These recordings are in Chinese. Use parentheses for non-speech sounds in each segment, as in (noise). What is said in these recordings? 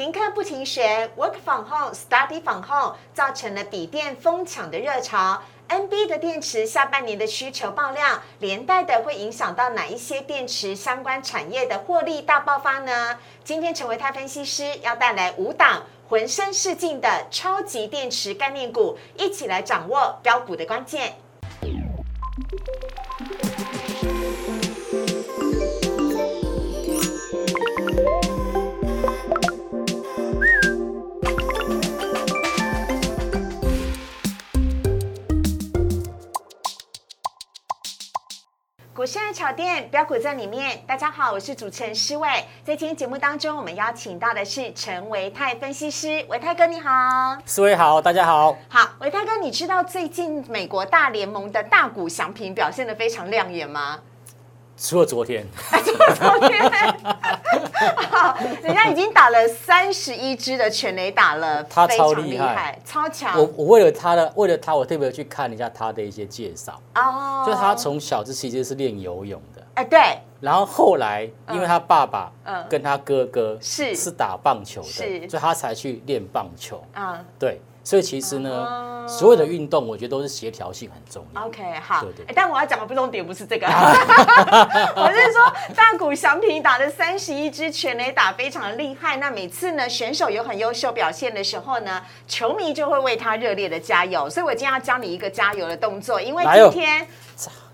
停课不停学，work from home，study from home，造成了笔电疯抢的热潮。NB 的电池下半年的需求爆量，连带的会影响到哪一些电池相关产业的获利大爆发呢？今天成为泰分析师要带来五档浑身是劲的超级电池概念股，一起来掌握标股的关键。股市爱炒店标股在里面。大家好，我是主持人施伟。在今天节目当中，我们邀请到的是陈维泰分析师，维泰哥你好。思维好，大家好。好，维泰哥，你知道最近美国大联盟的大股祥平表现的非常亮眼吗？除了昨天，(laughs) 除了昨天，(laughs) 好，人家已经打了三十一支的全垒打了，他超厉害害，超强。我我为了他的，为了他，我特别去看一下他的一些介绍。哦就他从小就其实是练游泳的，哎对，然后后来因为他爸爸嗯跟他哥哥是是打棒球是的，所以他才去练棒球。啊对，所以其实哦呢，所有的运动我觉得都是协调性很重要。，OK，好对对，哎但我要讲的不重点不是这个，我是说大谷翔平打的三十一支全垒打非常的厉害。那每次呢选手有很优秀表现的时候呢，球迷就会为他热烈的加油。所以我今天要教你一个加油的动作，因为今天，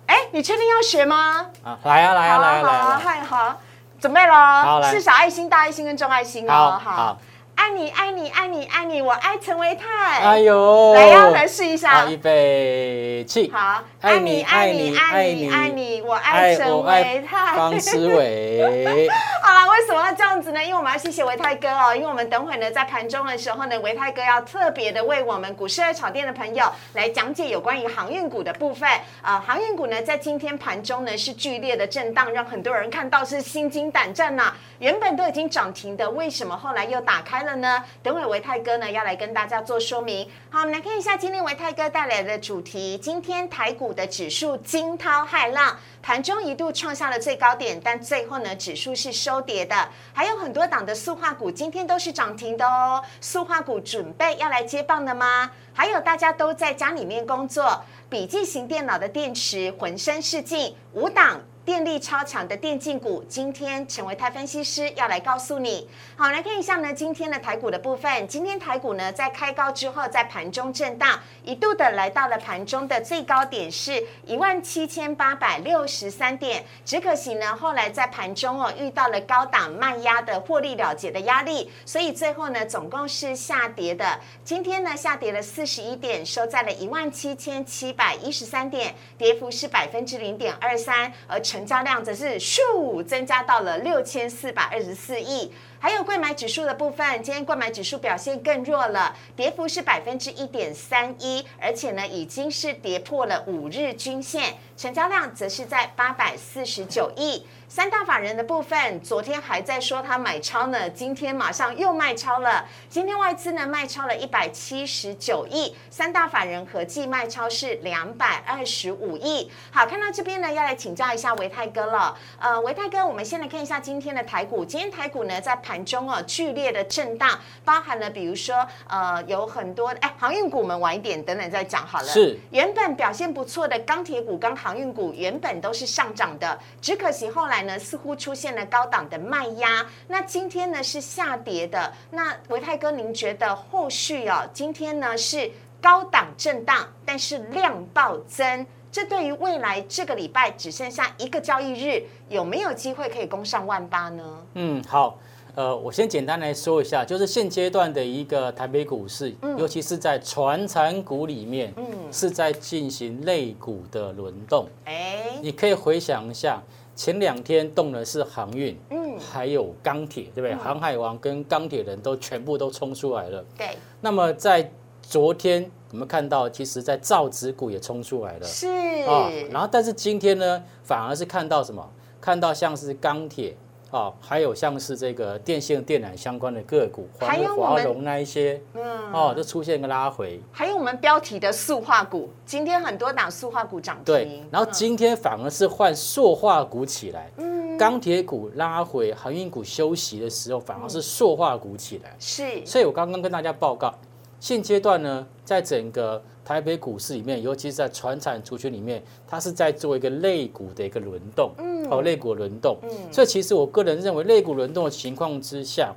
哎，你确定要学吗？啊，来啊来啊来啊来！嗨，好，准备喽，是小爱心、大爱心跟中爱心好哦，好，爱你，爱你，爱你，爱你，我爱陈维泰。哎呦，来呀，来试一下好，。预备起。好，爱你爱你，爱爱你，爱你，我爱陈我维泰。方思维。(laughs) 好啦，为什么要这样子呢？因为我们要谢谢维泰哥哦，因为我们等会呢在盘中的时候呢，维泰哥要特别的为我们股市二炒店的朋友来讲解有关于航运股的部分。呃，航运股呢在今天盘中呢是剧烈的震荡，让很多人看到是心惊胆战呐、原本都已经涨停的，为什么后来又打开了呢？等会维泰哥呢要来跟大家做说明。好，我们来看一下今天维泰哥带来的主题。今天台股的指数惊涛骇浪，盘中一度创下了最高点，但最后呢指数是收跌的。还有很多档的塑化股今天都是涨停的哦。塑化股准备要来接棒了吗？还有大家都在家里面工作，笔记型电脑的电池浑身是劲，五档。电力超强的电竞股，今天成为泰分析师要来告诉你。好，来看一下呢，今天的台股的部分。今天台股呢在开高之后，在盘中震荡，一度的来到了盘中的最高点是一万七千八百六十三点。只可惜呢，后来在盘中哦遇到了高档卖压的获利了结的压力，所以最后呢总共是下跌的。今天呢下跌了四十一点，收在了一万七千七百一十三点，跌幅是百分之零点二三，而成成交量则是咻增加到了六千四百二十四亿。还有购买指数的部分，今天购买指数表现更弱了，跌幅是百分之一点三一，而且呢已经是跌破了五日均线，成交量则是在八百四十九亿。三大法人的部分，昨天还在说他买超呢，今天马上又卖超了。今天外资呢卖超了一百七十九亿，三大法人合计卖超是两百二十五亿。好，看到这边呢，要来请教一下维泰哥了。呃，维泰哥，我们先来看一下今天的台股。今天台股呢在盘中哦剧烈的震荡，包含了比如说呃有很多哎航运股，我们晚一点等等再讲好了。是原本表现不错的钢铁股、跟航运股原本都是上涨的，只可惜后来呢似乎出现了高档的卖压。那今天呢是下跌的。那维泰哥，您觉得后续哦，今天呢是高档震荡，但是量暴增，这对于未来这个礼拜只剩下一个交易日，有没有机会可以攻上万八呢？嗯，好，呃，我先简单来说一下，就是现阶段的一个台北股市，尤其是在传产股里面，嗯是在进行类股的轮动。哎，你可以回想一下，前两天动的是航运，嗯，还有钢铁，对不对？航海王跟钢铁人都全部都冲出来了。对，那么在昨天我们看到，其实在造纸股也冲出来了。是，啊，然后但是今天呢，反而是看到什么？看到像是钢铁啊，还有像是这个电线电缆相关的个股，还有华融那一些，嗯。哦，都出现个拉回。还有我们标题的塑化股，今天很多档塑化股涨停。对，然后今天反而是换塑化股起来。嗯钢铁股拉回，航运股休息的时候，反而是塑化股起来。是，所以我刚刚跟大家报告，现阶段呢，在整个台北股市里面，尤其是在船产族群里面，它是在做一个类股的一个轮动，嗯，哦，类股轮动，嗯，所以其实我个人认为，类股轮动的情况之下，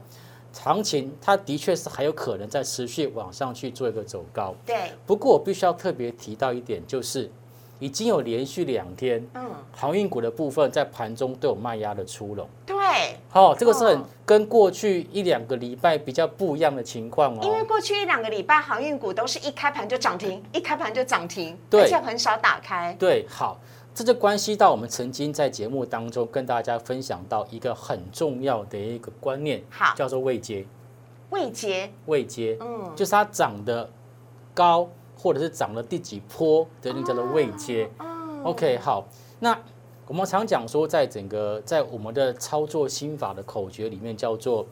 行情它的确是还有可能在持续往上去做一个走高，对，不过我必须要特别提到一点，就是已经有连续两天，嗯，航运股的部分在盘中都有卖压的出笼，对，好、这个是很哦跟过去一两个礼拜比较不一样的情况哦，因为过去一两个礼拜航运股都是一开盘就涨停，(coughs) 一开盘就涨停，对。而且很少打开。对，好，这就关系到我们曾经在节目当中跟大家分享到一个很重要的一个观念，好。叫做未接。未接，未接，嗯，就是它涨得高，或者是涨了第几波的那叫做位阶。哦 OK，好，那我们常讲说，在整个在我们的操作心法的口诀里面叫做，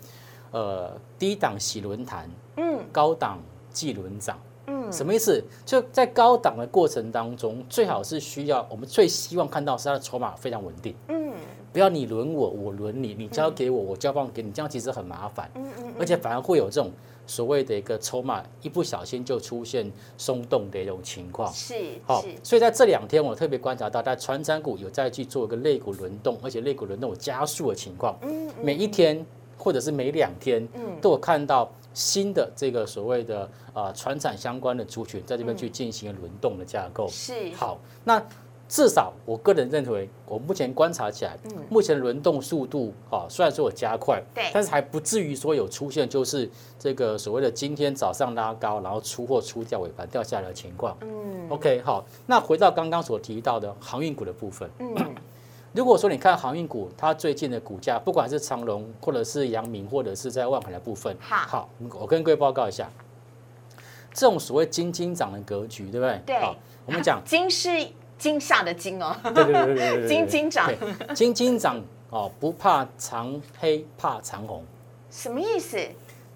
呃，低档洗轮盘，嗯高档记轮涨。嗯，什么意思？就在高档的过程当中，最好是需要我们最希望看到是它的筹码非常稳定，嗯不要你轮我，我轮你，你交给我，我交棒给你，这样其实很麻烦，嗯嗯而且反而会有这种所谓的一个筹码一不小心就出现松动的一种情况。是好，，所以在这两天我特别观察到，在传产股有在去做一个肋骨轮动，而且肋骨轮动有加速的情况。嗯每一天或者是每两天，嗯。都有看到新的这个所谓的啊船产相关的族群在这边嗯。去进行轮动的架构。是。好，那至少我个人认为，我目前观察起来，目前轮动速度啊，虽然说有加快，对。但是还不至于说有出现就是这个所谓的今天早上拉高，然后出货出掉尾盘掉下来的情况。嗯。OK，好，那回到刚刚所提到的航运股的部分，嗯。如果说你看航运股，它最近的股价，不管是长荣，或者是阳明，或者是在万海的部分，好。好，我跟各位报告一下，这种所谓金金涨的格局，对不对？对。好，我们讲，金是惊吓的惊哦，对对对对对对，金金涨对，金金涨哦，不怕长黑，怕长红。什么意思？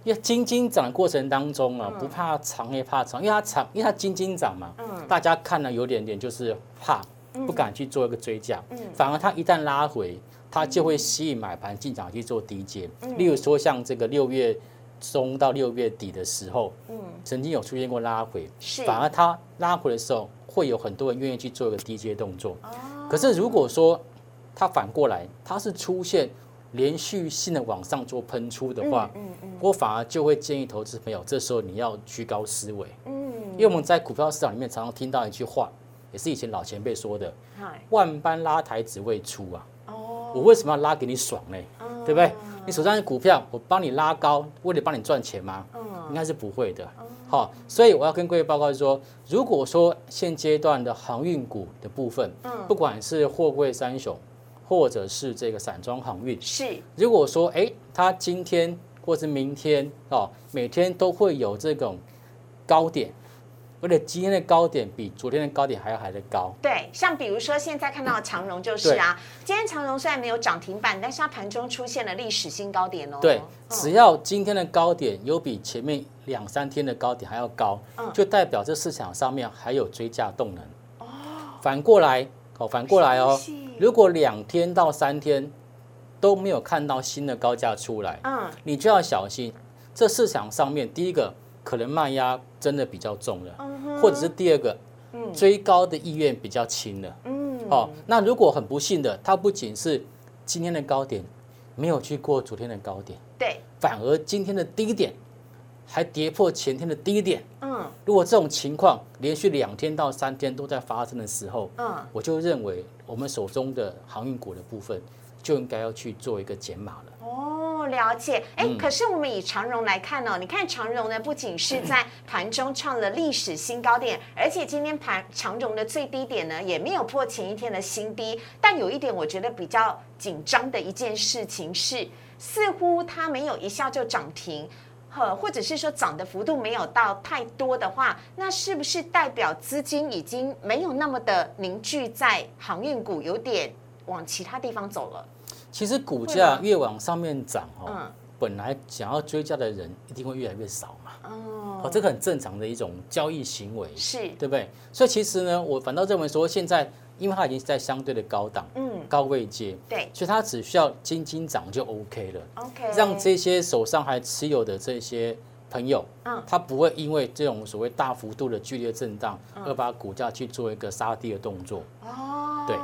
因为金金涨的过程当中啊，嗯。不怕长黑怕长，因为它长，因为它金金涨嘛，嗯。大家看了有点点就是怕，不敢去做一个追加，嗯。反而它一旦拉回，它就会吸引买盘进场去做低接。嗯。例如说像这个六月中到六月底的时候，嗯，曾经有出现过拉回，是。反而它拉回的时候，会有很多人愿意去做一个低阶动作。哦。可是如果说它反过来，它是出现连续性的往上做喷出的话，嗯嗯。我反而就会建议投资朋友，这时候你要居高思维，嗯，因为我们在股票市场里面常常听到一句话，也是以前老前辈说的嗨“万般拉抬只为出啊”，哦，我为什么要拉给你爽呢？哦。对不对？你手上的股票，我帮你拉高，为了帮你赚钱吗？嗯应该是不会的。好，所以我要跟各位报告说，如果说现阶段的航运股的部分，嗯不管是货柜三雄，或者是这个散装航运，是如果说哎，它今天或是明天哦，每天都会有这种高点，而且今天的高点比昨天的高点还要还得高。对，像比如说现在看到的长荣就是啊，今天长荣虽然没有涨停板，但是它盘中出现了历史新高点哦。对，嗯只要今天的高点有比前面两三天的高点还要高，嗯就代表这市场上面还有追价动能。哦反过来，哦，反过来哦如果两天到三天都没有看到新的高价出来，嗯你就要小心，这市场上面第一个可能卖压真的比较重了，嗯或者是第二个嗯。追高的意愿比较轻了。嗯。哦，那如果很不幸的，它不仅是今天的高点没有去过昨天的高点，对，反而今天的低点还跌破前天的低点。嗯。如果这种情况连续两天到三天都在发生的时候，嗯。我就认为我们手中的航运股的部分就应该要去做一个减码了。哦，了解。哎、嗯可是我们以长荣来看哦，你看长荣呢，不仅是在盘中创了历史新高点，而且今天盘长荣的最低点呢，也没有破前一天的新低。但有一点我觉得比较紧张的一件事情是，似乎它没有一下就涨停。呵，或者是说涨的幅度没有到太多的话，那是不是代表资金已经没有那么的凝聚在航运股，有点往其他地方走了？其实股会价越往上面涨哦，嗯。本来想要追加的人一定会越来越少嘛。哦。哦，这个很正常的一种交易行为，是，对不对？所以其实呢，我反倒认为说，现在因为它已经在相对的高档，嗯。高位接，对。所以它只需要轻轻涨就 OK 了。，OK，让这些手上还持有的这些朋友，嗯。他不会因为这种所谓大幅度的剧烈震荡，嗯。而把股价去做一个杀低的动作。哦，对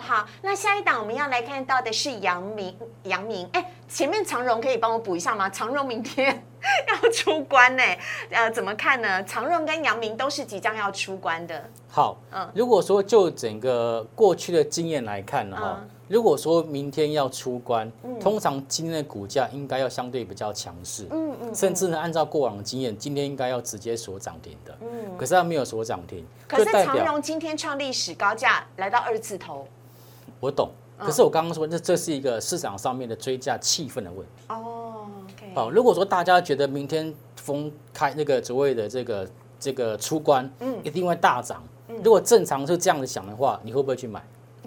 好，那下一档我们要来看到的是阳明，阳明，哎，前面长荣可以帮我补一下吗？长荣明天要出关呢，呃，怎么看呢？长荣跟阳明都是即将要出关的，好，嗯。如果说就整个过去的经验来看呢，哈、嗯。如果说明天要出关，通常今天的股价应该要相对比较强势，嗯嗯，甚至呢，按照过往的经验，今天应该要直接锁涨停的，嗯，可是它没有锁涨停，可是长荣今天创历史高价，来到二字头，我懂。嗯可是我刚刚说，这这是一个市场上面的追价气氛的问题。哦，OK，哦，如果说大家觉得明天封开那个所谓的这个这个出关，嗯一定会大涨。如果正常是这样子想的话，你会不会去买？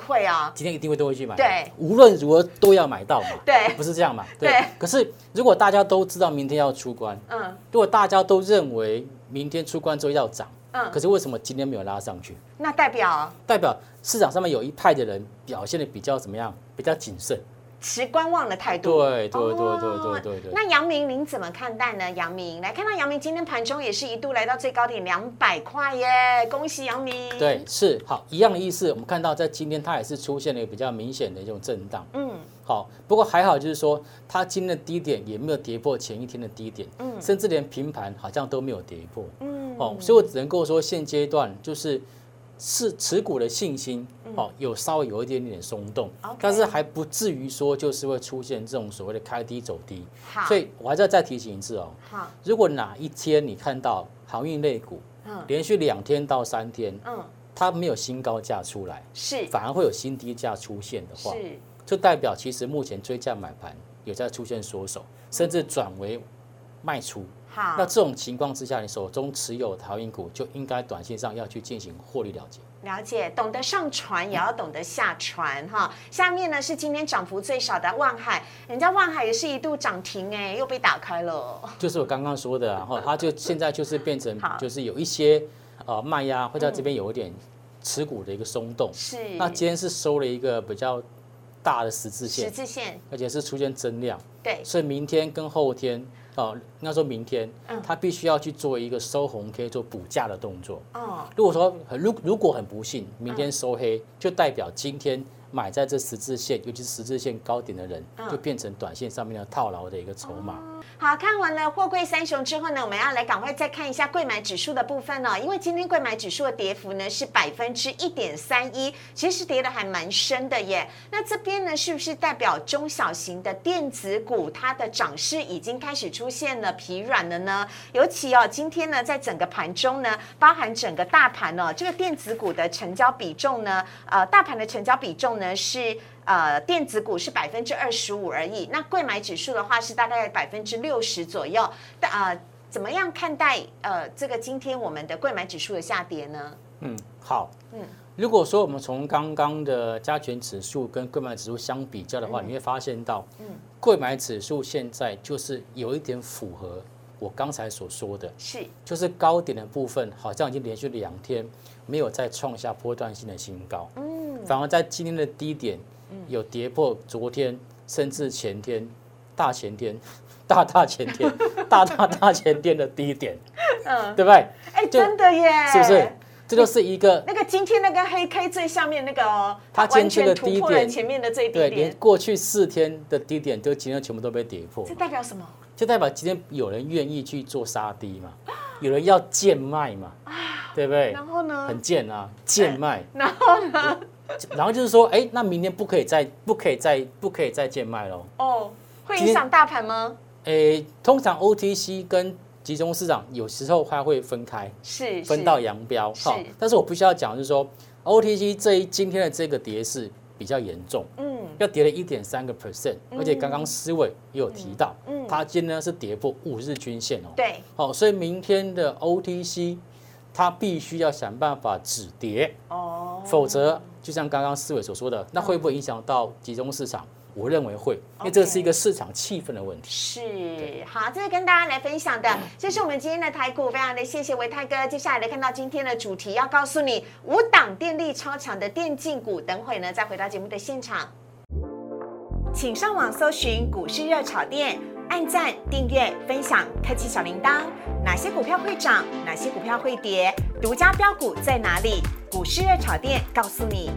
会啊，今天一定会都会去买。对，无论如何都要买到嘛。对不是这样嘛？对可是如果大家都知道明天要出关，嗯如果大家都认为明天出关之后要涨，嗯可，是为什么今天没有拉上去？那代表代表市场上面有一派的人表现的比较怎么样？比较谨慎。持观望的态度。对对对对哦对对对。那杨明您怎么看待呢？杨明来看到杨明今天盘中也是一度来到最高点两百块耶，恭喜杨明。，对，是好一样的意思。我们看到在今天它也是出现了一个比较明显的一种震荡。嗯好，不过还好，就是说它今天的低点也没有跌破前一天的低点，嗯甚至连平盘好像都没有跌破。嗯，哦，所以我只能够说现阶段就是是持股的信心哦，有稍微有一点点松动但是还不至于说就是会出现这种所谓的开低走低。好，所以我还是要再提醒一次哦，好，如果哪一天你看到航运类股嗯。连续两天到三天，嗯，它没有新高价出来，是。反而会有新低价出现的话，是，就代表其实目前追价买盘有在出现缩手，甚至转为卖出。好那，这种情况之下，你手中持有航运股就应该短线上要去进行获利了结。了解，懂得上船也要懂得下船哈。下面呢是今天涨幅最少的万海，人家万海也是一度涨停哎，又被打开了。就是我刚刚说的、啊，哈，(laughs) 它就现在就是变成就是有一些呃卖压会在这边有一点持股的一个松动。是，那今天是收了一个比较大的十字线十，字线，而且是出现增量，对，所以明天跟后天哦，应该说明天嗯，它必须要去做一个收红 K 做补价的动作。哦，如果说很如如果很不幸，明嗯。天收黑，就代表今天买在这十字线，尤其是十字线高点的人，嗯就变成短线上面的套牢的一个筹码。好看完了货柜三雄之后呢，我们要来赶快再看一下贵买指数的部分哦，因为今天贵买指数的跌幅呢是百分之一点三一，其实跌的还蛮深的耶。那这边呢，是不是代表中小型的电子股它的涨势已经开始出现了疲软了呢？尤其哦，今天呢，在整个盘中呢，包含整个大盘哦，这个电子股的成交比重呢，呃，大盘的成交比重呢是。呃，电子股是百分之二十五而已，那贵买指数的话是大概百分之六十左右。但啊，怎么样看待呃这个今天我们的贵买指数的下跌呢？嗯，好。嗯如果说我们从刚刚的加权指数跟贵买指数相比较的话，你会发现到，嗯贵买指数现在就是有一点符合我刚才所说的，是就是高点的部分好像已经连续两天没有再创下波段性的新高，嗯反而在今天的低点有跌破昨天甚至前天、大前天、(laughs) 大大前天、大大大前天的低点，(laughs) 嗯，对不对？哎，真的耶，是不是？？这就是一个那个今天那个黑 K 最下面那个哦，它完全突破了前面的最低对，连点，过去四天的低点都今天全部都被跌破这，代表什么？就代表今天有人愿意去做杀低嘛，有人要贱卖嘛，对不对？然后呢？很贱啊，贱卖。然后呢？(laughs) 然后就是说，哎，那明天不可以再不可以再不可以再贱卖喽。哦，会影响大盘吗？哎，通常 OTC 跟集中市场有时候它会分开，是是分道扬镳。哈，但是我必须要讲，就是说 OTC 这一今天的这个跌势比较严重，嗯要跌了一点三个 percent，而且刚刚思伟也有提到，嗯，它今天呢是跌破五日均线哦。对，好，所以明天的 OTC 它必须要想办法止跌，哦，否则就像刚刚思伟所说的，那会不会影响到集中市场？我认为会，因为这是一个市场气氛的问题。是，好，这是跟大家来分享的，这是我们今天的台股，非常的谢谢维泰哥。接下来来看到今天的主题，要告诉你五档电力超强的电竞股，等会呢再回到节目的现场。请上网搜寻股市热炒店，按赞、订阅、分享，开启小铃铛。哪些股票会涨？哪些股票会跌？独家标股在哪里？股市热炒店告诉你。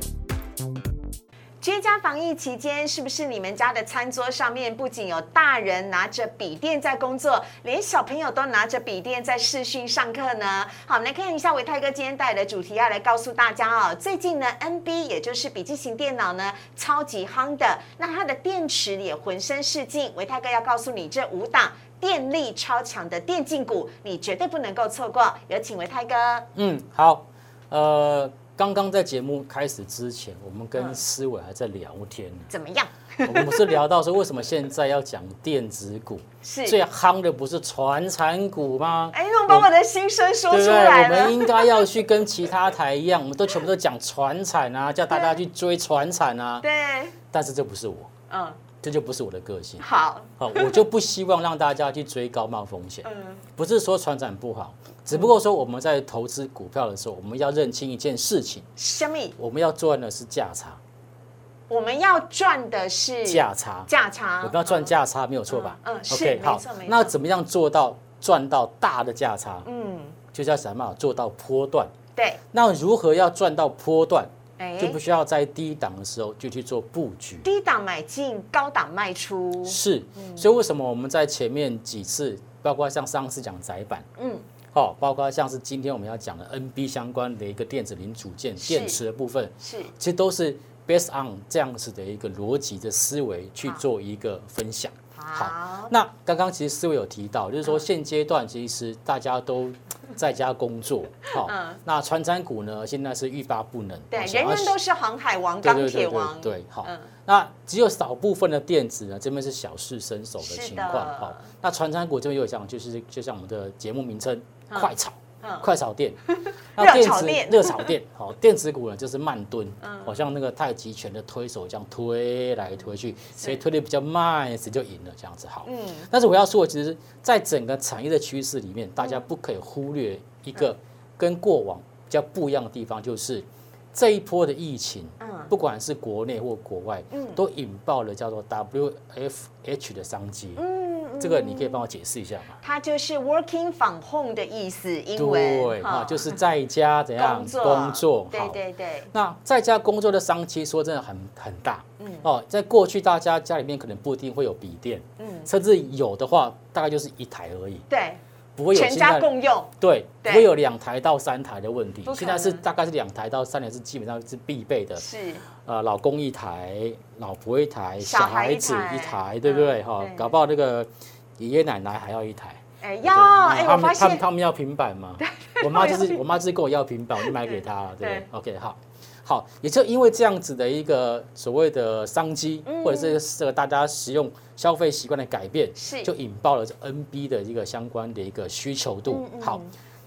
居家防疫期间，是不是你们家的餐桌上面不仅有大人拿着笔电在工作，连小朋友都拿着笔电在视讯上课呢？好，我们来看一下维泰哥今天带来的主题，要来告诉大家哦，最近呢，NB 也就是笔记型电脑呢，超级夯的，那它的电池也浑身是劲。维泰哥要告诉你，这五档电力超强的电竞股，你绝对不能够错过。有请维泰哥。嗯，好，呃。刚刚在节目开始之前，我们跟思伟还在聊天呢。怎么样？我们是聊到说，为什么现在要讲电子股？(laughs) 是最夯的不是传产股吗？哎，我把我的心声说出来我们应该要去跟其他台一样，我们都全部都讲传产啊，(laughs) 叫大家去追传产啊。对。但是这不是我。嗯。这就不是我的个性。好，好，我就不希望让大家去追高冒风险。(laughs) 嗯，不是说船长不好，只不过说我们在投资股票的时候，我们要认清一件事情。什么？我们要赚的是价差。我们要赚的是价差。价差。我们要赚价差，没有错吧？嗯，是。好，那怎么样做到赚到大的价差？嗯，就叫什么？做到波段。对。那如何要赚到波段？就不需要在低档的时候就去做布局，低档买进，高档卖出。是，所以为什么我们在前面几次，包括像上次讲窄板，嗯，好，包括像是今天我们要讲的 NB 相关的一个电子零组件、电池的部分，是，其实都是 based on 这样子的一个逻辑的思维去做一个分享。好，那刚刚其实思维有提到，就是说现阶段其实大家都在家工作，(laughs) 好，那传产股呢现在是欲罢不能，对，人人都是航海王、钢铁王，对，好，那只有少部分的电子呢，这边是小试身手的情况，好，那传产股这边有讲，就是就像我们的节目名称快炒。快炒店，那电子热炒店，(laughs) 好，电子股呢就是慢蹲，好像那个太极拳的推手这样推来推去，谁推的比较慢，谁就赢了，这样子好。嗯，但是我要说，其实在整个产业的趋势里面，大家不可以忽略一个跟过往比较不一样的地方，就是这一波的疫情，嗯，不管是国内或国外，嗯，都引爆了叫做 WFH 的商机。这个你可以帮我解释一下吗？它就是 working from home 的意思，英文对啊，就是在家怎样工作。对对对。那在家工作的商机说真的很很大。嗯。哦，在过去大家家里面可能不一定会有笔电，嗯，甚至有的话大概就是一台而已。对。不会有全家共用。对。不会有两台到三台的问题。现在是大概是两台到三台是基本上是必备的。是。呃，老公一台，老婆一台，小孩子一台，对不对？哈，搞不好那个。爷爷奶奶还要一台，哎要，哎我发现他们要平板嘛？(laughs) 我妈就是我妈就是跟我要平板，我就买给她了，对不对？OK，好，好，也就因为这样子的一个所谓的商机，或者是这个大家使用消费习惯的改变，是。就引爆了这 NB 的一个相关的一个需求度。好，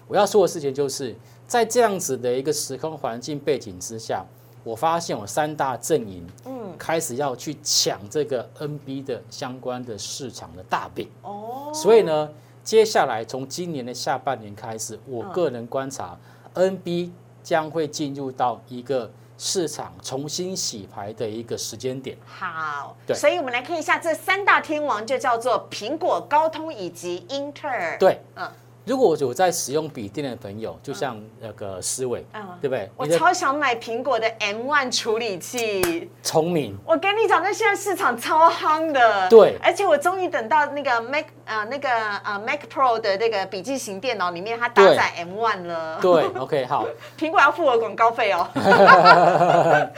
我要说的事情就是在这样子的一个时空环境背景之下。我发现我三大阵营，嗯，开始要去抢这个 NB 的相关的市场的大饼哦，所以呢，接下来从今年的下半年开始，我个人观察，NB 将会进入到一个市场重新洗牌的一个时间点。好，对，所以我们来看一下这三大天王，就叫做苹果、高通以及英特尔。对，嗯。如果我有在使用笔电的朋友，就像那个思维，对不对？我超想买苹果的 M1 处理器，聪明。我跟你讲，那现在市场超夯的，对。而且我终于等到那个 Mac 啊，那个啊 Mac Pro 的那个笔记型电脑里面，它搭载 M1 了。对，OK，好。(laughs) 苹果要付我广告费哦。(laughs)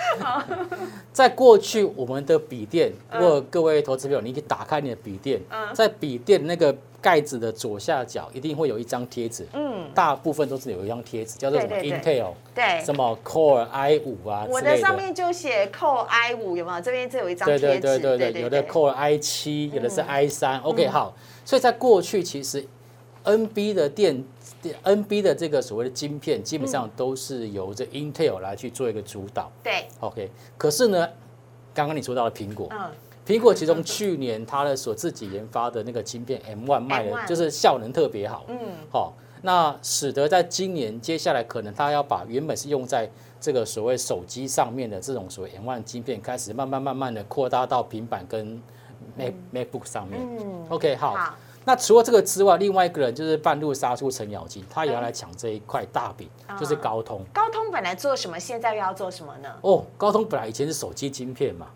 在过去，我们的笔电，如果各位投资朋友，你可以打开你的笔电，在笔电那个。盖子的左下角一定会有一张贴纸，嗯，大部分都是有一张贴纸，叫做什么 Intel，对，什么 Core i 五啊我的上面就写 Core i 五，有没有？这边这有一张贴纸，对对对对对，有的 Core i 七，有的是 i 三，OK，好。所以在过去，其实 NB 的电电 NB 的这个所谓的晶片，基本上都是由这 Intel 来去做一个主导，对，OK。可是呢，刚刚你说到了苹果，嗯。苹果其中去年它的所自己研发的那个晶片 M1 卖的 M1 就是效能特别好，嗯，好、那使得在今年接下来可能它要把原本是用在这个所谓手机上面的这种所谓 M1 晶片，开始慢慢慢慢的扩大到平板跟 Mac、MacBook 上面。嗯。OK，好。好，那除了这个之外，另外一个人就是半路杀出程咬金，他也要来抢这一块大饼，啊就是高通。高通本来做什么，现在又要做什么呢？哦，高通本来以前是手机晶片嘛，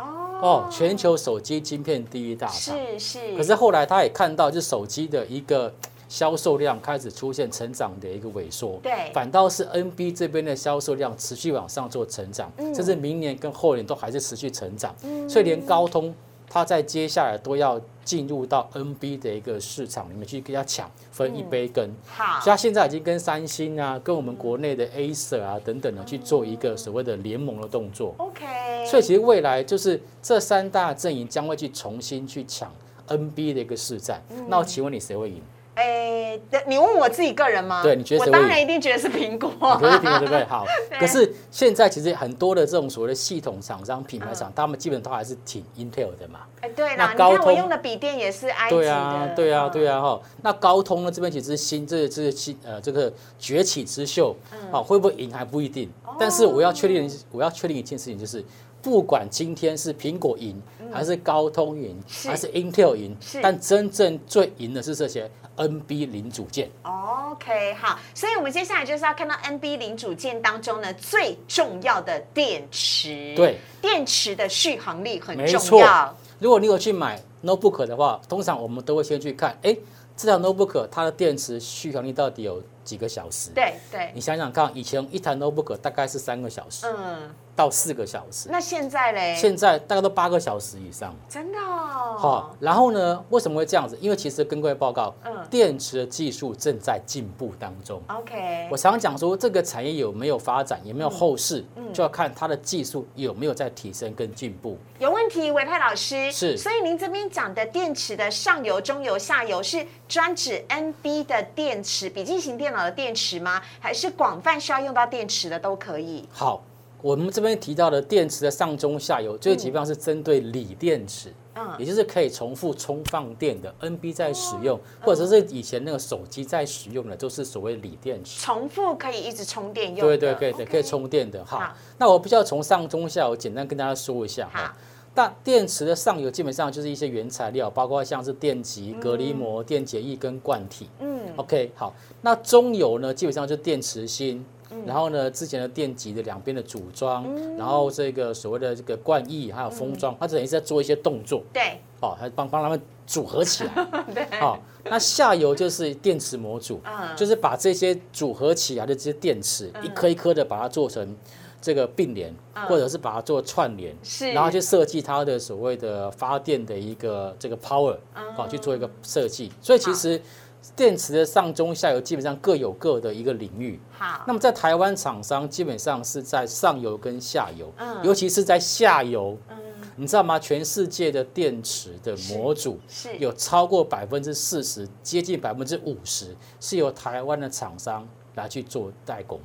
哦，全球手机晶片第一大厂。是是，可是后来他也看到，就手机的一个销售量开始出现成长的一个萎缩，对。反倒是 NB 这边的销售量持续往上做成长，嗯。甚至明年跟后年都还是持续成长，所以连高通它在接下来都要进入到 NB 的一个市场里面去跟它抢分一杯羹。好所以，它现在已经跟三星啊，跟我们国内的 Acer 啊等等的去做一个所谓的联盟的动作。OK，所以其实未来就是这三大阵营将会去重新去抢 NB 的一个市战。嗯那我请问你谁会赢？哎，你问我自己个人吗？对你觉得我当然一定觉得是苹果。你觉得苹果对不对？(laughs) 好，可是现在其实很多的这种所谓的系统厂商、品牌嗯厂，他们基本都还是挺 Intel 的嘛。哎，对啦，那高你看我通用的笔电也是 i。对啊，对啊，对啊。啊，哈。那高通呢这边其实新这这个新呃这个崛起之秀，嗯啊会不会赢还不一定。哦但是我要确定，我要确定一件事情，就是不管今天是苹果赢，还是高通赢，还是 Intel 赢，但真正最赢的是这些 NB 零组件。OK，好，所以我们接下来就是要看到 NB 零组件当中呢最重要的电池。对，电池的续航力很重要。如果你有去买 notebook 的话，通常我们都会先去看，哎，这台 notebook 它的电池续航力到底有几个小时？对对你，想想看，以前一台 notebook 大概是三个小时嗯，到四个小时，那现在嘞？现在大概都八个小时以上。真的哦。好，然后呢，为什么会这样子？因为其实跟各位报告，嗯电池的技术正在进步当中。OK，我常讲说，这个产业有没有发展，有没有后市，嗯就要看它的技术有没有在提升跟进步。有问题，维泰老师是所以您这边讲的电池的上游、中游、下游是专指 NB 的电池，笔记型电脑的电池吗？还是广泛需要用到电池的都可以？好，我们这边提到的电池的上中下游，这个基本上是针对锂电池。嗯也就是可以重复充放电的 NB 在使用，哦或者是以前那个手机在使用的，都是所谓锂电池。重复可以一直充电用的。对对，可以的，可以。充电的。好好，那我必须要从上中下我简单跟大家说一下哈。那电池的上游基本上就是一些原材料，包括像是电极、隔离膜、电解液跟罐体。嗯，OK，好，那中游呢，基本上就是电池芯，然后呢，之前的电极的两边的组装，然后这个所谓的这个罐液还有封装，它等于是在做一些动作，对。哦，还帮帮他们组合起来。(laughs) 对，好，那下游就是电池模组，嗯。就是把这些组合起来的这些电池，一颗一颗的把它做成这个并联，或者是把它做串联，嗯是然后去设计它的所谓的发电的一个这个 power，好嗯去做一个设计。所以其实电池的上中下游基本上各有各的一个领域。好那，么在台湾厂商基本上是在上游跟下游，嗯尤其是在下游，你知道吗？全世界的电池的模组是有超过百分之四十，接近百分之五十是由台湾的厂商来去做代工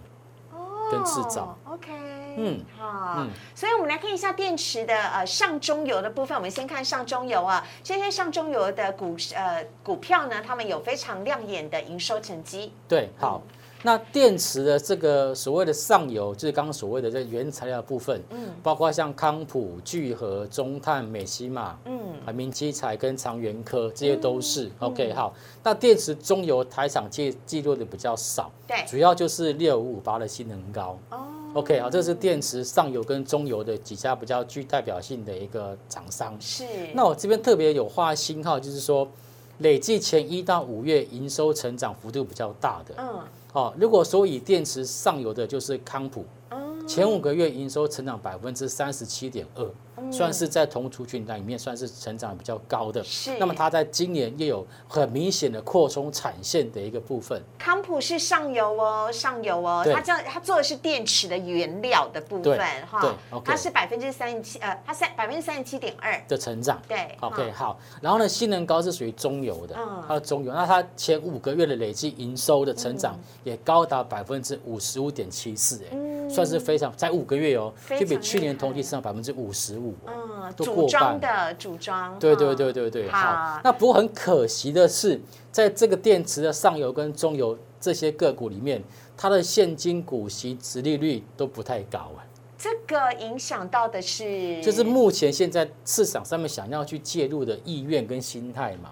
跟制造。哦 OK，嗯好，嗯所以我们来看一下电池的呃上中游的部分。我们先看上中游啊，这些上中游的股呃股票呢，他们有非常亮眼的营收成绩。对，好。那电池的这个所谓的上游，就是刚刚所谓的这原材料的部分，嗯，包括像康普、聚合、中碳、美西玛，嗯，啊，明基材跟长源科这些都是、OK 好。那电池中游台厂记记录的比较少，对，主要就是六五五八的性能高。哦，OK 好，这是电池上游跟中游的几家比较具代表性的一个厂商。是。那我这边特别有画星号，就是说累计前一到五月营收成长幅度比较大的。嗯哦，如果说以电池上游的，就是康普，嗯，前五个月营收成长百分之三十七点二，嗯算是在同族群里面算是成长比较高的。是。那么它在今年又有很明显的扩充产线的一个部分。康普是上游哦，上游哦，它这它做的是电池的原料的部分对哈。对它是百分之三十七，呃，它三百分之三十七点二，的成长。对。OK，好，然后呢，性能高是属于中游的，嗯。它的中游，那它前五个月的累计营收的成长也高达百分之五十五点七四，哎，算是非常在五个月哦，就比去年同期上百分之五十五。嗯，组装半的组装，对嗯对对对对，好好。那不过很可惜的是，在这个电池的上游跟中游这些个股里面，它的现金股息殖利率都不太高啊。这个影响到的是，就是目前现在市场上面想要去介入的意愿跟心态嘛。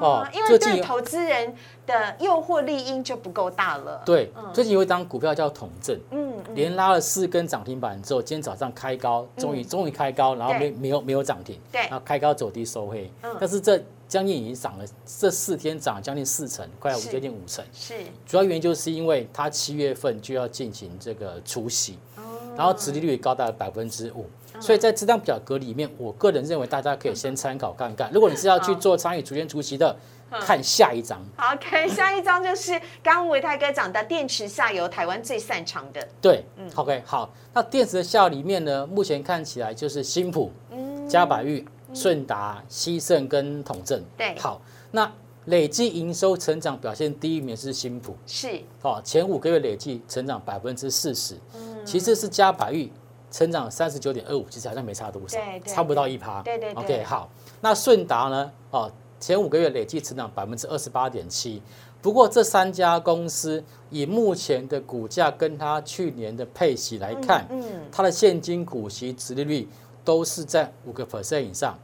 哦哦，因为对投资人的诱惑力因就不够大了。，对，最近有一档股票叫统正，嗯，连拉了四根涨停板之后，今天早上开高，终于终于开高，然后没没有没有涨停，对。然后开高走低收黑。嗯，但是这将近已经涨了，这四天涨了将近四成，快要五接近五成。是。主要原因就是因为它七月份就要进行这个除息，哦。然后殖利率也高达百分之五，所以在这张表格里面，我个人认为大家可以先参考看看。如果你是要去做参与逐渐出席的，看下一张。好 OK，(laughs) 下一张就是刚刚维泰哥讲的电池下游，台湾最擅长的。对嗯，OK，好。那电池的下里面呢，目前看起来就是新普、嘉百玉、顺达、西盛跟统正。对好，那累计营收成长表现第一名是新普，是哦，前五个月累计成长百分之四十，其次是嘉百玉成长三十九点二五，其实好像没差多少差不到一趴。对对对 OK，好，那顺达呢？哦，前五个月累计成长百分之二十八点七。不过这三家公司以目前的股价跟它去年的配息来看，嗯，它的现金股息殖利率都是在五个 percent 以上，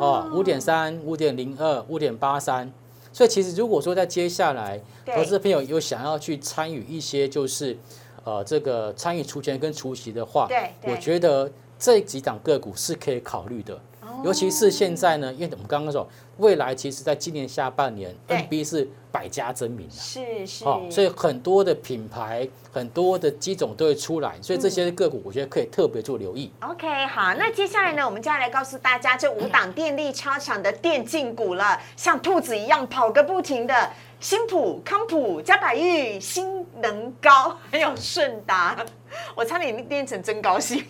哦，五点三、五点零二、五点八三。所以其实如果说在接下来，对投资朋友有想要去参与一些就是呃这个参与除权跟除息的话，我觉得这几档个股是可以考虑的。哦尤其是现在呢，因为我们刚刚说，未来其实在今年下半年，NB 是百家争鸣啊。是是，哦，所以很多的品牌、很多的机种都会出来，所以这些个股我觉得可以特别做留意。OK，好，那接下来呢，我们就要来告诉大家这五档电力超强的电竞股了，像兔子一样跑个不停的。新普、康普、嘉百玉、新能高，还有顺达，(laughs) 我差点念成真高兴。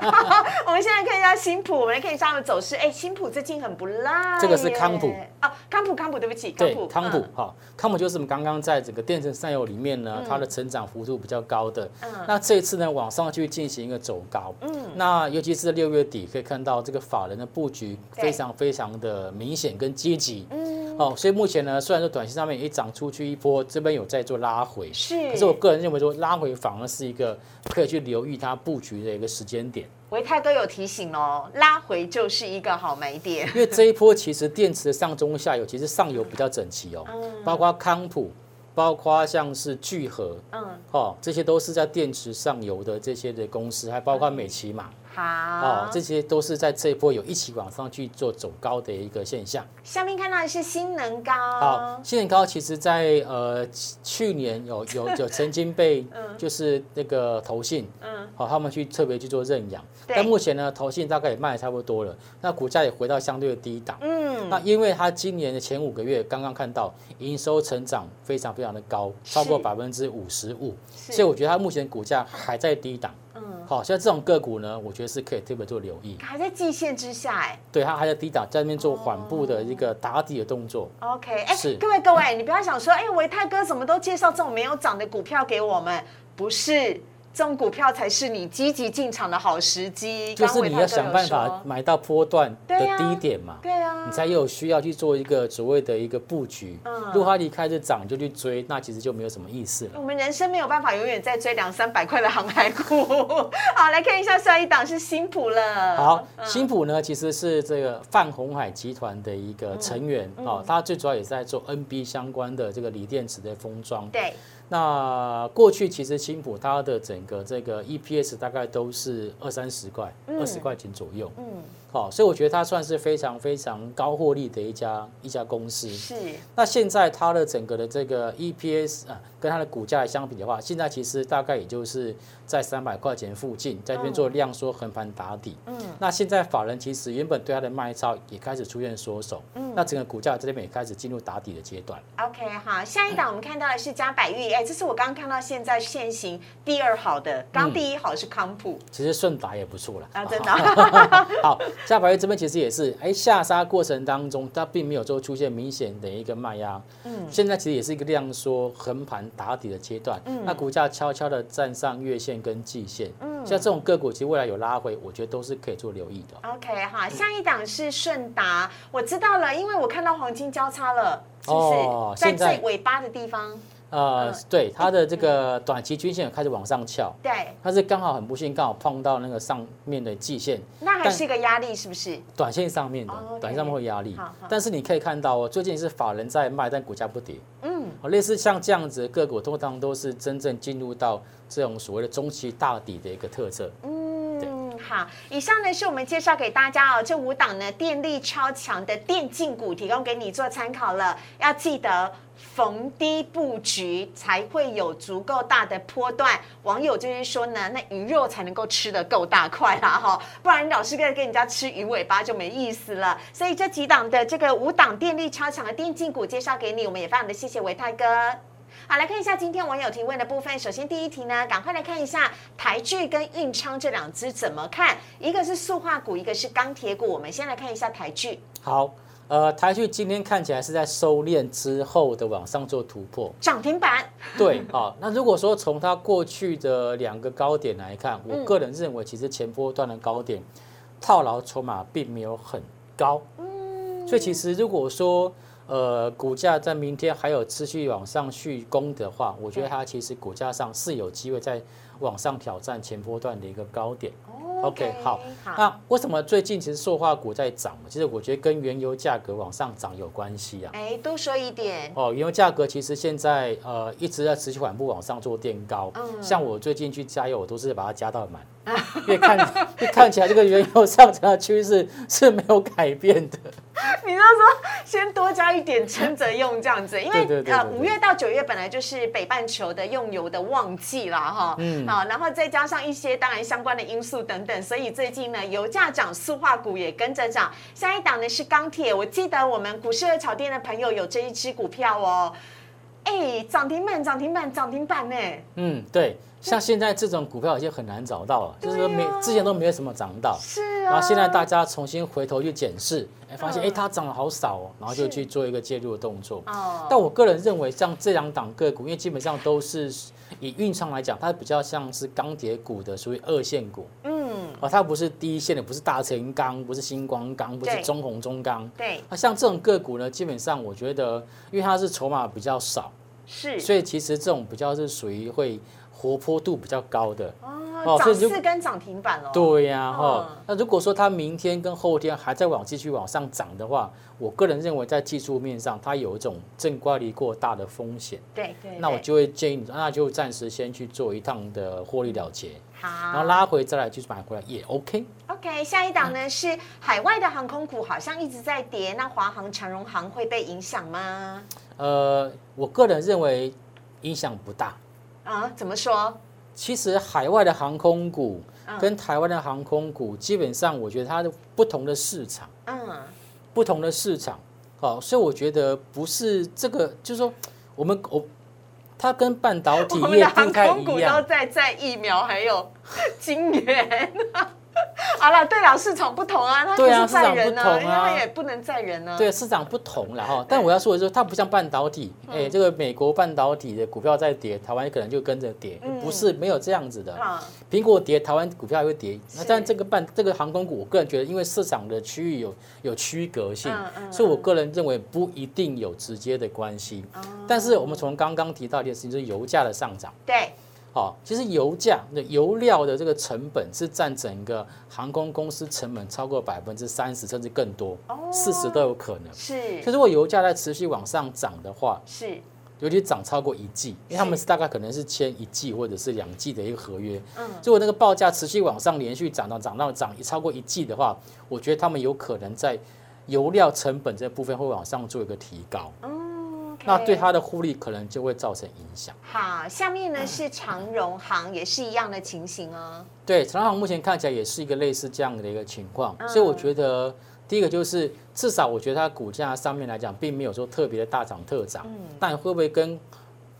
好 (laughs) 我们现在看一下新普，我们来看一下它的走势。哎，新普最近很不赖耶。这个是康普哦，康普，康普，对不起，康普，，康普嗯哈，康普就是我们刚刚在整个电池上游里面呢，它的成长幅度比较高的。嗯那这一次呢，往上去进行一个走高。嗯，那尤其是六月底可以看到这个法人的布局非常非常的明显跟积极。嗯，哦，所以目前呢，虽然说短线上面也涨出去一波，这边有在做拉回，是。可是我个人认为说拉回反而是一个可以去留意它布局的一个时间点。维泰哥有提醒哦，拉回就是一个好买点。因为这一波其实电池的上中下游其实上游比较整齐哦，包括康普，包括像是聚合，嗯，哦，这些都是在电池上游的这些的公司，还包括美骑马，好，哦，这些都是在这一波有一起往上去做走高的一个现象。下面看到的是新能高，好，新能高其实在呃去去年有有 (laughs) 有曾经被就是那个投信，嗯，好，他们去特别去做认养，但目前呢，投信大概也卖的差不多了，那股价也回到相对的低档。嗯，那因为它今年的前五个月刚刚看到营收成长非常非常的高，超过百分之五十五，所以我觉得它目前股价还在低档。嗯，好，像这种个股呢，我觉得是可以特别做留意。还在季线之下，哎对，它还在低档，在那边做缓步的一个打底的动作。，OK，哎是，各位各位，你不要想说，哎，维泰哥怎么都介绍这种没有涨的股票给我们，不是。这种股票才是你积极进场的好时机，就是你要想办法买到波段的低点嘛，对啊，你才有需要去做一个所谓的一个布局。嗯如果它离开始涨就去追，那其实就没有什么意思了。我们人生没有办法永远在追两三百块的航海股。(laughs) 好，来看一下下一档是新普了。好，嗯新普呢其实是这个泛红海集团的一个成员嗯哦，它最主要也是在做 NB 相关的这个锂电池的封装。对，那过去其实青浦它的整个这个 EPS 大概都是二三十块，二十块钱左右。嗯，好，所以我觉得它算是非常非常高获利的一家一家公司。是，那现在它的整个的这个 EPS 啊，跟它的股价相比的话，现在其实大概也就是在三百块钱附近，在这边做量缩横盘打底。嗯，那现在法人其实原本对它的卖超也开始出现缩手，嗯那整个股价在这边也开始进入打底的阶段。OK，好，下一档我们看到的是嘉百玉，哎，这是我刚刚看到现在现行第二好的，刚第一好是康普其实顺达也不错了啊，真的。(laughs) 好，嘉百玉这边其实也是，哎，下杀过程当中，它并没有说出现明显的一个卖压，嗯，现在其实也是一个量缩横盘打底的阶段，嗯，那股价悄悄的站上月线跟季线，嗯，像这种个股其实未来有拉回，我觉得都是可以做留意的。OK 哈，下一档是顺达，我知道了，因为我看到黄金交叉了，是不是？在最尾巴的地方，呃，对，它的这个短期均线有开始往上翘，对，它是刚好很不幸，刚好碰到那个上面的季线，那还是一个压力，是不是？短线上面的短线上面会压力。好好。但是你可以看到哦，最近是法人在卖，但股价不跌。嗯，哦，类似像这样子的个股，通常都是真正进入到这种所谓的中期大底的一个特色。嗯，好，以上呢是我们介绍给大家哦，这五档呢电力超强的电竞股，提供给你做参考了。要记得逢低布局，才会有足够大的波段。网友就是说呢，那鱼肉才能够吃得够大块啦哈，不然老是跟跟人家吃鱼尾巴就没意思了。所以这几档的这个五档电力超强的电竞股介绍给你，我们也非常的谢谢维泰哥。好，来看一下今天网友提问的部分。首先第一题呢，赶快来看一下台剧跟运昌这两只怎么看？一个是塑化股，一个是钢铁股。我们先来看一下台剧，好，呃，台剧今天看起来是在收敛之后的往上做突破。涨停板。对，好，那如果说从它过去的两个高点来看，嗯我个人认为其实前波段的高点套牢筹码并没有很高。嗯所以其实如果说呃股价在明天还有持续往上续攻的话，我觉得它其实股价上是有机会在往上挑战前波段的一个高点。OK，好，好，那为什么最近其实塑化股在涨？其实我觉得跟原油价格往上涨有关系啊。哎，多说一点。哦，原油价格其实现在呃一直在持续缓步往上做垫高。嗯像我最近去加油，我都是把它加到满，(laughs) 因为看看起来这个原油上涨的趋势 (laughs) 是没有改变的。(laughs) 你就说先多加一点，撑着用这样子，因为呃五月到九月本来就是北半球的用油的旺季啦，哈，嗯，好，然后再加上一些当然相关的因素等等，所以最近呢油价涨，塑化股也跟着涨。下一档呢是钢铁，我记得我们股市二炒店的朋友有这一支股票哦，哎，涨停板，涨停板，涨停板呢，嗯，对，像现在这种股票已经很难找到了，就是说没之前都没有什么涨到。是啊，然后现在大家重新回头去检视，哎，发现嗯。哎它涨了好少哦，然后就去做一个介入的动作。哦，但我个人认为，像这两档个股，因为基本上都是以运昌来讲，它比较像是钢铁股的，属于二线股。嗯，哦，它不是第一线的，不是大成钢，不是星光钢，不是中红中钢。对，那像这种个股呢，基本上我觉得，因为它是筹码比较少，是，所以其实这种比较是属于会活泼度比较高的。哦，涨四根涨停板了，对呀、哈、嗯那如果说它明天跟后天还在往继续往上涨的话，我个人认为在技术面上它有一种正乖离过大的风险。对对，对那我就会建议你，那就暂时先去做一趟的获利了结，好，然后拉回再来去买回来也 OK。OK，下一档呢是海外的航空股，好像一直在跌。那华航、长荣航会被影响吗？呃，我个人认为影响不大。啊，怎么说？其实海外的航空股嗯跟台湾的航空股，基本上我觉得它的不同的市场，嗯，不同的市场，好，所以我觉得不是这个，就是说我们我它跟半导体 (laughs) 我们的航业不太空股都。在在疫苗还有晶圆。(laughs) 好了，对了，市场不同啊，它不对啊是载人市场不同啊因为也不能载人呢。对，市场不同了哈，但我要说的是，它不像半导体，嗯哎，这个美国半导体的股票在跌，台湾可能就跟着跌，嗯不是没有这样子的。啊，苹果跌，台湾股票也会跌。那但这个半这个航空股，我个人觉得，因为市场的区域有有区隔性所以我个人认为不一定有直接的关系。哦但是我们从刚刚提到一件事情，就是油价的上涨。对，哦，其实油价的油料的这个成本是占整个航空公司成本超过百分之三十甚至更多哦，四十都有可能。是就如果油价在持续往上涨的话，是，尤其涨超过一季，因为他们是是大概可能是签一季或者是两季的一个合约。嗯，如果那个报价持续往上连续涨到涨到涨超过一季的话，我觉得他们有可能在油料成本这部分会往上做一个提高，嗯，那对它的获利可能就会造成影响。好，下面呢是长荣行，也是一样的情形哦。对，长航目前看起来也是一个类似这样的一个情况，嗯。所以我觉得第一个就是至少我觉得它股价上面来讲，并没有说特别的大涨特涨，嗯。但会不会跟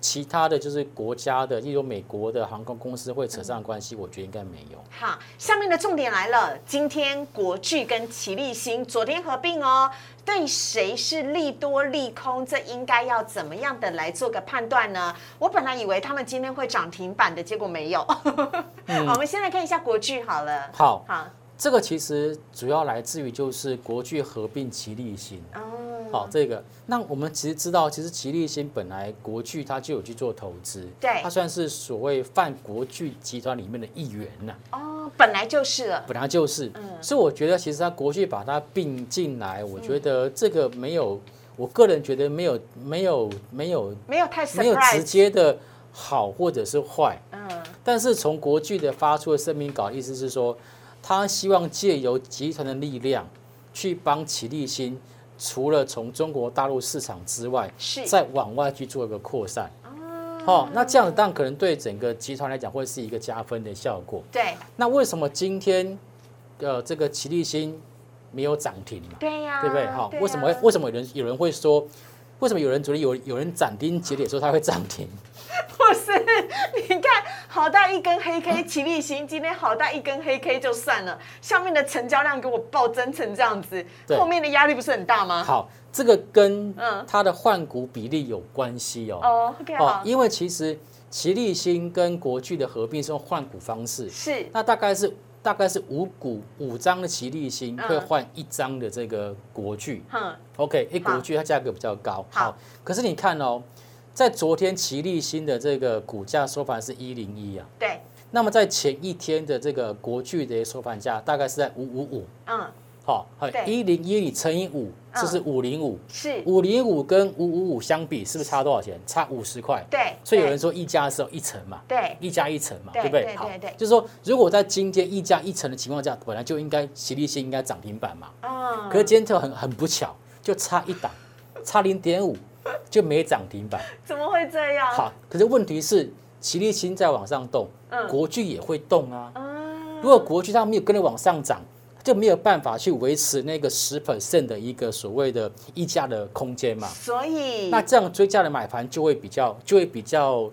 其他的就是国家的，例如美国的航空公司会扯上关系，我觉得应该没有。好，下面的重点来了，今天国巨跟齐立新昨天合并哦，对谁是利多利空，这应该要怎么样的来做个判断呢？我本来以为他们今天会涨停板的，结果没有。(laughs) 好，我们先来看一下国巨好了。好，好，这个其实主要来自于就是国巨合并吉利新。哦，好，这个那我们其实知道，其实吉利新本来国巨它就有去做投资，对。它算是所谓泛国巨集团里面的一员呐、哦，本来就是了。本来就是，嗯。所以我觉得其实它国巨把它并进来，我觉得这个没有，我个人觉得没有没有没有没有太没有直接的好或者是坏，嗯，但是从国巨的发出的声明稿，意思是说，他希望借由集团的力量，去帮齐立新，除了从中国大陆市场之外，是再往外去做一个扩散。哦，那这样子当然可能对整个集团来讲会是一个加分的效果。对那为什么今天，呃，这个齐立新没有涨停嘛？对呀，对不对？哈、为什么为什么有人有人会说，为什么有人觉得有有人斩钉截铁说它会涨停？(laughs) 你看好大一根黑 K，齐立新今天好大一根黑 K 就算了，下面的成交量给我暴增成这样子，后面的压力不是很大吗？好，这个跟嗯。它的换股比例有关系哦。哦，OK 好，因为其实齐立新跟国巨的合并是用换股方式，是。那大概是大概是五股五张的齐力新嗯。会换一张的这个国巨。哼，OK，因为好。国巨它价格比较高。好可是你看哦，在昨天齐立新的这个股价收盘是一零一啊，对，那么在前一天的这个国巨的收盘价大概是在五五五。嗯，好，对一零一你乘以五，嗯这是五零五。是，五零五跟五五五相比，是不是差多少钱？差五十块。对，所以有人说溢价的时候一层嘛，对，一加一层嘛，对对不对？好就是说，如果在今天溢价一层的情况下，本来就应该齐立新应该涨停板嘛，嗯，可是今天就很很不巧，就差一档，差零点五就没涨停板。怎么会这样？好，可是问题是齐立新在往上动，嗯国巨也会动啊。嗯，如果国巨它没有跟着往上涨，就没有办法去维持那个十 percent 的一个所谓的溢价的空间嘛。所以那这样追价的买盘就会比较就会比较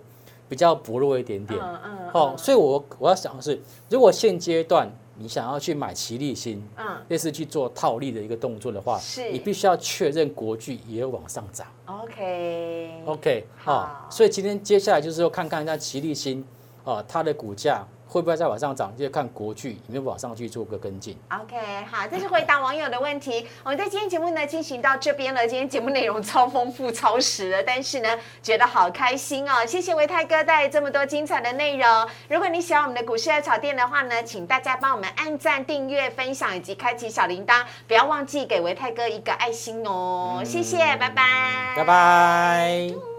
比较薄弱一点点。嗯嗯哦，所以我我要想的是，如果现阶段你想要去买齐力新，嗯。类似去做套利的一个动作的话，是。你必须要确认国巨也有往上涨。，OK，OK，好哦，所以今天接下来就是要看看一下齐力新，哦，它的股价会不会再往上涨，就看国巨有没有往上去做个跟进。OK，好，这是回答网友的问题。我们在今天节目呢进行到这边了，今天节目内容超丰富、超实了，但是呢，觉得好开心哦！谢谢维泰哥带来这么多精彩的内容。如果你喜欢我们的股市的炒店的话呢，请大家帮我们按赞、订阅、分享以及开启小铃铛，不要忘记给维泰哥一个爱心哦！谢谢，拜拜，拜拜。